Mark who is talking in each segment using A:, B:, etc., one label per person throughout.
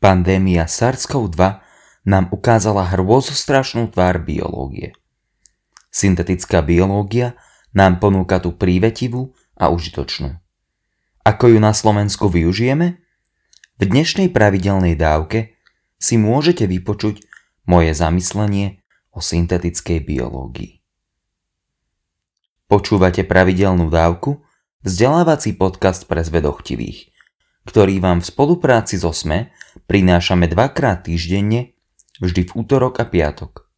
A: Pandémia SARS-CoV-2 nám ukázala hrôzostrašnú tvár biológie. Syntetická biológia nám ponúka tú prívetivú a užitočnú. Ako ju na Slovensku využijeme? V dnešnej pravidelnej dávke si môžete vypočuť moje zamyslenie o syntetickej biológii. Počúvate pravidelnú dávku, vzdelávací podcast pre zvedochtivých – ktorý vám v spolupráci so SME prinášame dvakrát týždenne, vždy v útorok a piatok.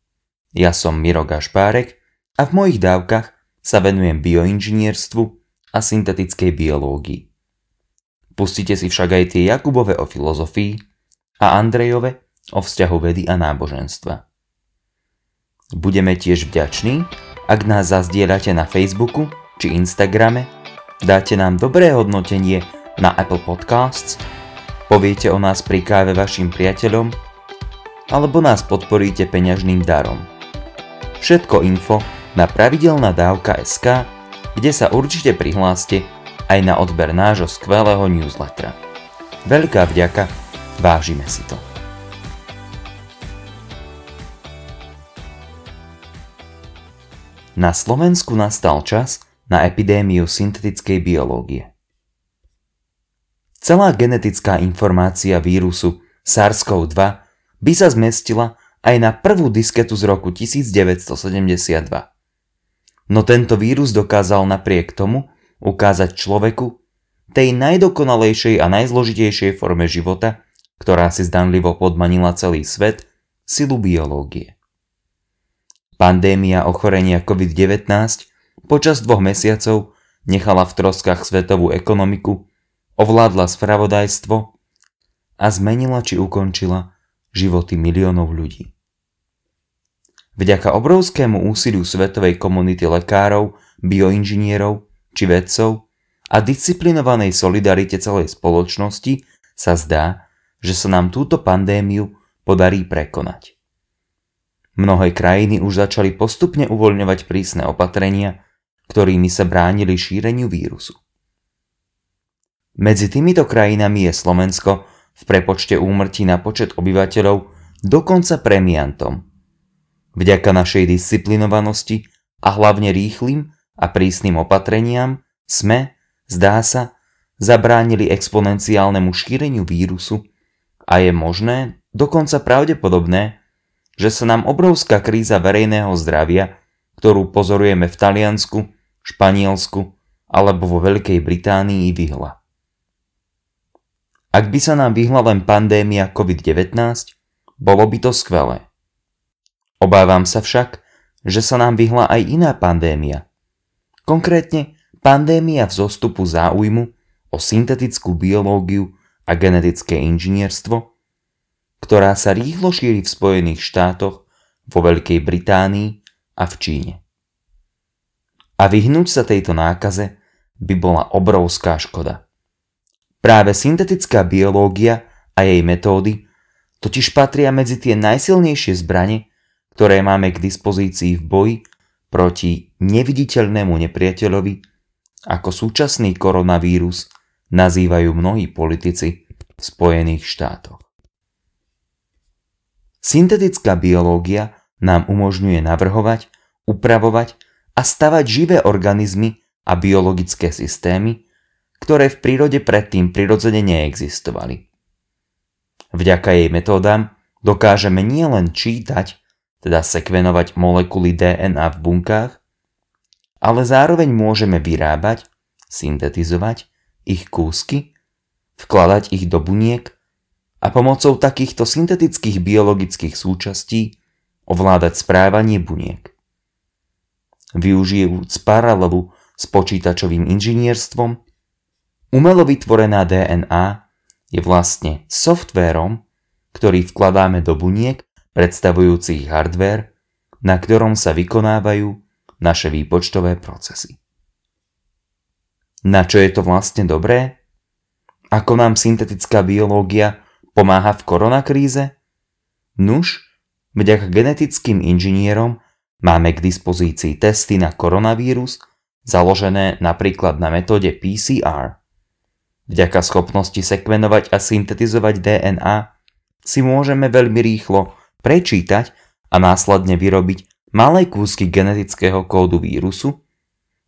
A: Ja som Miro Gašpárek a v mojich dávkach sa venujem bioinžinierstvu a syntetickej biológii. Pustite si však aj tie Jakubove o filozofii a Andrejove o vzťahu vedy a náboženstva. Budeme tiež vďační, ak nás zazdieľate na Facebooku či Instagrame, dáte nám dobré hodnotenie na Apple Podcasts, poviete o nás pri káve vašim priateľom alebo nás podporíte peňažným darom. Všetko info na pravidelná dávka SK, kde sa určite prihláste aj na odber nášho skvelého newslettera. Veľká vďaka, vážime si to. Na Slovensku nastal čas na epidémiu syntetickej biológie. Celá genetická informácia vírusu SARS-CoV-2 by sa zmestila aj na prvú disketu z roku 1972. No tento vírus dokázal napriek tomu ukázať človeku, tej najdokonalejšej a najzložitejšej forme života, ktorá si zdanlivo podmanila celý svet, silu biológie. Pandémia ochorenia COVID-19 počas dvoch mesiacov nechala v troskách svetovú ekonomiku ovládla spravodajstvo a zmenila či ukončila životy miliónov ľudí. Vďaka obrovskému úsiliu svetovej komunity lekárov, bioinžinierov či vedcov a disciplinovanej solidarite celej spoločnosti sa zdá, že sa nám túto pandémiu podarí prekonať. Mnohé krajiny už začali postupne uvoľňovať prísne opatrenia, ktorými sa bránili šíreniu vírusu. Medzi týmito krajinami je Slovensko v prepočte úmrtí na počet obyvateľov dokonca premiantom. Vďaka našej disciplinovanosti a hlavne rýchlým a prísnym opatreniam sme, zdá sa, zabránili exponenciálnemu šíreniu vírusu a je možné, dokonca pravdepodobné, že sa nám obrovská kríza verejného zdravia, ktorú pozorujeme v Taliansku, Španielsku alebo vo Veľkej Británii vyhla. Ak by sa nám vyhla len pandémia COVID-19, bolo by to skvelé. Obávam sa však, že sa nám vyhla aj iná pandémia. Konkrétne pandémia vzostupu záujmu o syntetickú biológiu a genetické inžinierstvo, ktorá sa rýchlo šíri v Spojených štátoch, vo Veľkej Británii a v Číne. A vyhnúť sa tejto nákaze by bola obrovská škoda. Práve syntetická biológia a jej metódy totiž patria medzi tie najsilnejšie zbrane, ktoré máme k dispozícii v boji proti neviditeľnému nepriateľovi, ako súčasný koronavírus nazývajú mnohí politici v Spojených štátoch. Syntetická biológia nám umožňuje navrhovať, upravovať a stavať živé organizmy a biologické systémy, ktoré v prírode predtým prirodzene neexistovali. Vďaka jej metódam dokážeme nielen čítať, teda sekvenovať molekuly DNA v bunkách, ale zároveň môžeme vyrábať, syntetizovať ich kúsky, vkladať ich do buniek a pomocou takýchto syntetických biologických súčastí ovládať správanie buniek. Využijúc paralelu s počítačovým inžinierstvom, Umelo vytvorená DNA je vlastne softvérom, ktorý vkladáme do buniek predstavujúcich hardware, na ktorom sa vykonávajú naše výpočtové procesy. Na čo je to vlastne dobré? Ako nám syntetická biológia pomáha v koronakríze? Nuž, vďaka genetickým inžinierom máme k dispozícii testy na koronavírus založené napríklad na metóde PCR – Vďaka schopnosti sekvenovať a syntetizovať DNA si môžeme veľmi rýchlo prečítať a následne vyrobiť malé kúsky genetického kódu vírusu,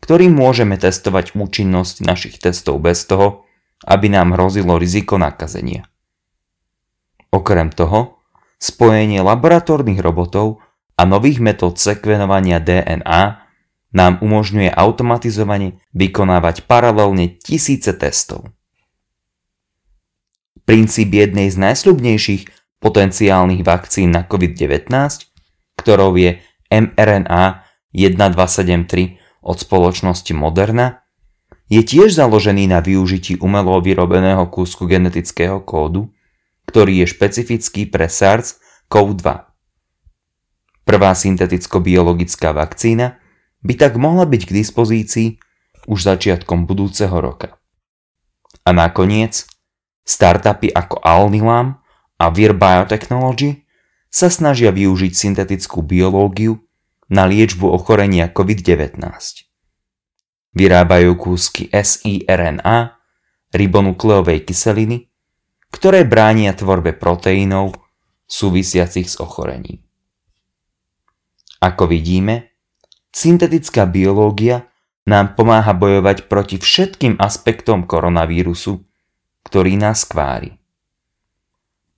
A: ktorým môžeme testovať účinnosť našich testov bez toho, aby nám hrozilo riziko nakazenia. Okrem toho, spojenie laboratórnych robotov a nových metód sekvenovania DNA nám umožňuje automatizovane vykonávať paralelne tisíce testov. Princíp jednej z najsľubnejších potenciálnych vakcín na COVID-19, ktorou je mRNA 1273 od spoločnosti Moderna, je tiež založený na využití umelo vyrobeného kúsku genetického kódu, ktorý je špecifický pre SARS-CoV-2. Prvá synteticko-biologická vakcína by tak mohla byť k dispozícii už začiatkom budúceho roka. A nakoniec, startupy ako Alnilam a Vir Biotechnology sa snažia využiť syntetickú biológiu na liečbu ochorenia COVID-19. Vyrábajú kúsky siRNA, ribonukleovej kyseliny, ktoré bránia tvorbe proteínov súvisiacich s ochorením. Ako vidíme, syntetická biológia nám pomáha bojovať proti všetkým aspektom koronavírusu, ktorý nás kvári.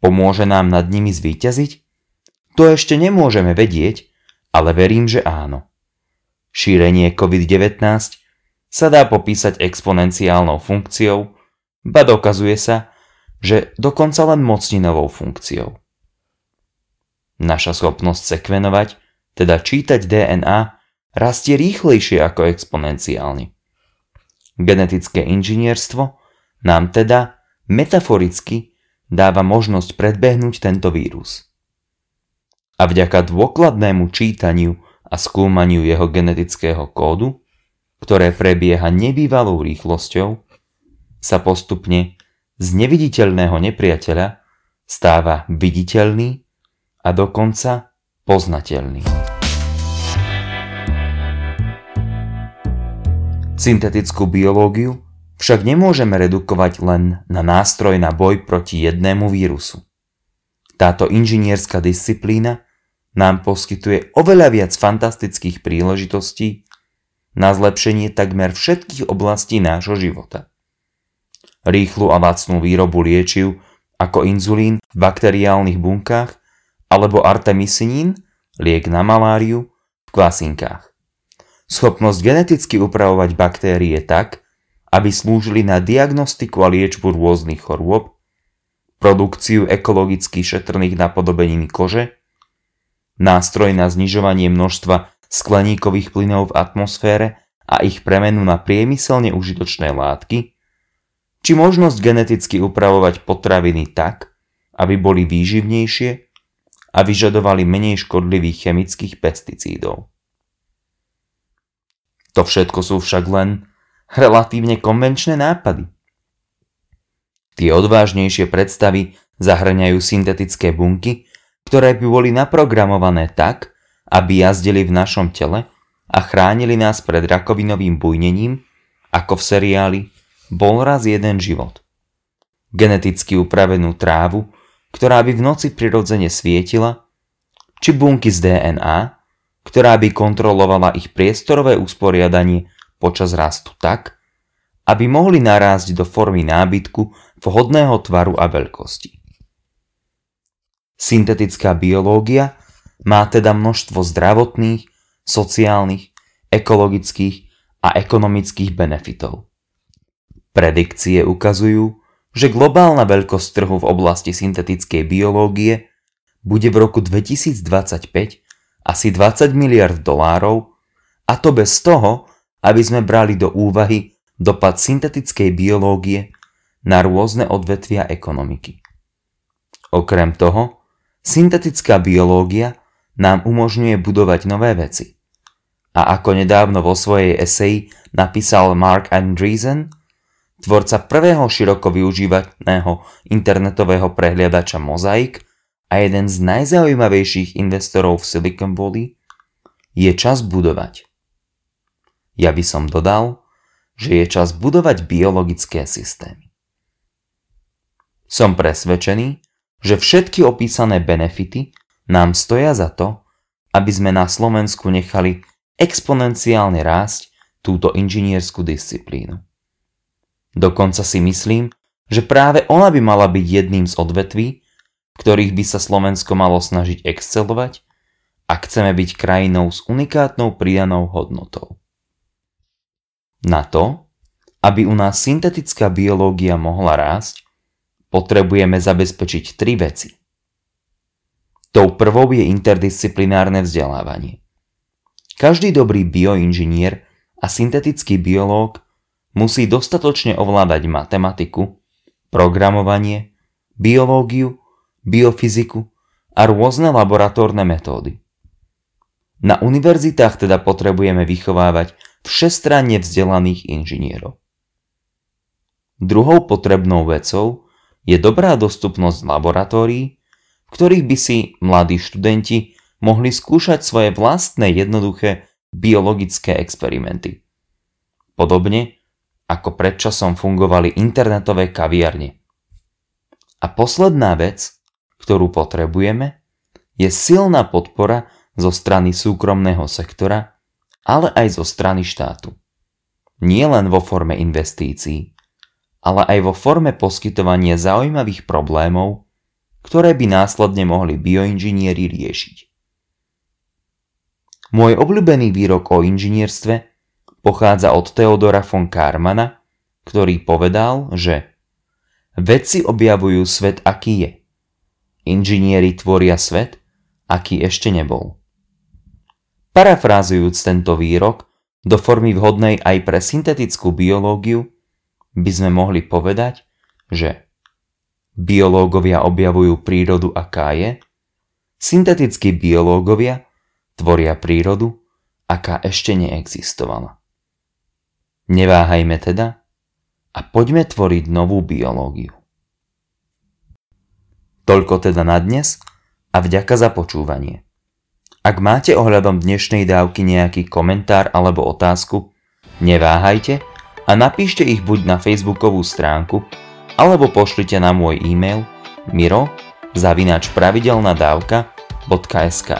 A: Pomôže nám nad nimi zvíťaziť? To ešte nemôžeme vedieť, ale verím, že áno. Šírenie COVID-19 sa dá popísať exponenciálnou funkciou, ba dokazuje sa, že dokonca len mocninovou funkciou. Naša schopnosť sekvenovať, teda čítať DNA, rastie rýchlejšie ako exponenciálne. Genetické inžinierstvo nám teda metaforicky dáva možnosť predbehnúť tento vírus. A vďaka dôkladnému čítaniu a skúmaniu jeho genetického kódu, ktoré prebieha nebývalou rýchlosťou, sa postupne z neviditeľného nepriateľa stáva viditeľný a dokonca poznateľný. Syntetickú biológiu však nemôžeme redukovať len na nástroj na boj proti jednému vírusu. Táto inžinierská disciplína nám poskytuje oveľa viac fantastických príležitostí na zlepšenie takmer všetkých oblastí nášho života rýchlu a lacnú výrobu liečiv ako inzulín v bakteriálnych bunkách alebo artemisinín, liek na maláriu, v kvasinkách. Schopnosť geneticky upravovať baktérie tak, aby slúžili na diagnostiku a liečbu rôznych chorôb, produkciu ekologicky šetrných napodobenín kože, nástroj na znižovanie množstva skleníkových plynov v atmosfére a ich premenu na priemyselne užitočné látky, či možnosť geneticky upravovať potraviny tak, aby boli výživnejšie a vyžadovali menej škodlivých chemických pesticídov. To všetko sú však len relatívne konvenčné nápady. Tie odvážnejšie predstavy zahrňajú syntetické bunky, ktoré by boli naprogramované tak, aby jazdili v našom tele a chránili nás pred rakovinovým bujnením, ako v seriáli bol raz jeden život. Geneticky upravenú trávu, ktorá by v noci prirodzene svietila, či bunky z DNA, ktorá by kontrolovala ich priestorové usporiadanie počas rastu tak, aby mohli narásť do formy nábytku vhodného tvaru a veľkosti. Syntetická biológia má teda množstvo zdravotných, sociálnych, ekologických a ekonomických benefitov. Predikcie ukazujú, že globálna veľkosť trhu v oblasti syntetickej biológie bude v roku 2025 asi 20 miliard dolárov a to bez toho, aby sme brali do úvahy dopad syntetickej biológie na rôzne odvetvia ekonomiky. Okrem toho, syntetická biológia nám umožňuje budovať nové veci. A ako nedávno vo svojej eseji napísal Mark Andreessen, tvorca prvého široko využívaného internetového prehliadača Mosaic a jeden z najzaujímavejších investorov v Silicon Valley, je čas budovať. Ja by som dodal, že je čas budovať biologické systémy. Som presvedčený, že všetky opísané benefity nám stoja za to, aby sme na Slovensku nechali exponenciálne rásť túto inžinierskú disciplínu. Dokonca si myslím, že práve ona by mala byť jedným z odvetví, ktorých by sa Slovensko malo snažiť excelovať, ak chceme byť krajinou s unikátnou pridanou hodnotou. Na to, aby u nás syntetická biológia mohla rásť, potrebujeme zabezpečiť tri veci. Tou prvou je interdisciplinárne vzdelávanie. Každý dobrý bioinžinier a syntetický biológ musí dostatočne ovládať matematiku, programovanie, biológiu, biofyziku a rôzne laboratórne metódy. Na univerzitách teda potrebujeme vychovávať všestranne vzdelaných inžinierov. Druhou potrebnou vecou je dobrá dostupnosť laboratórií, v ktorých by si mladí študenti mohli skúšať svoje vlastné jednoduché biologické experimenty. Podobne ako predčasom fungovali internetové kaviarne. A posledná vec, ktorú potrebujeme, je silná podpora zo strany súkromného sektora, ale aj zo strany štátu. Nie len vo forme investícií, ale aj vo forme poskytovania zaujímavých problémov, ktoré by následne mohli bioinžinieri riešiť. Môj obľúbený výrok o inžinierstve pochádza od Theodora von Karmana, ktorý povedal, že vedci objavujú svet, aký je. Inžinieri tvoria svet, aký ešte nebol. Parafrázujúc tento výrok do formy vhodnej aj pre syntetickú biológiu, by sme mohli povedať, že biológovia objavujú prírodu, aká je, syntetickí biológovia tvoria prírodu, aká ešte neexistovala. Neváhajme teda a poďme tvoriť novú biológiu. Toľko teda na dnes a vďaka za počúvanie. Ak máte ohľadom dnešnej dávky nejaký komentár alebo otázku, neváhajte a napíšte ich buď na facebookovú stránku, alebo pošlite na môj e-mail miro zavinač pravidelnadávka.sk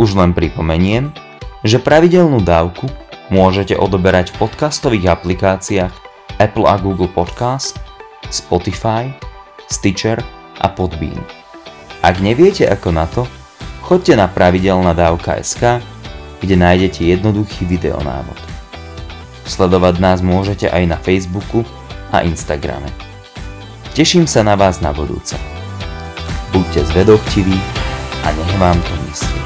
A: už len pripomeniem, že pravidelnú dávku môžete odoberať v podcastových aplikáciách Apple a Google Podcast, Spotify, Stitcher a Podbean. Ak neviete ako na to, choďte na pravidelná dávka.sk, kde nájdete jednoduchý videonávod. Sledovať nás môžete aj na Facebooku a Instagrame. Teším sa na vás na budúce. Buďte zvedochtiví a nech vám to myslí.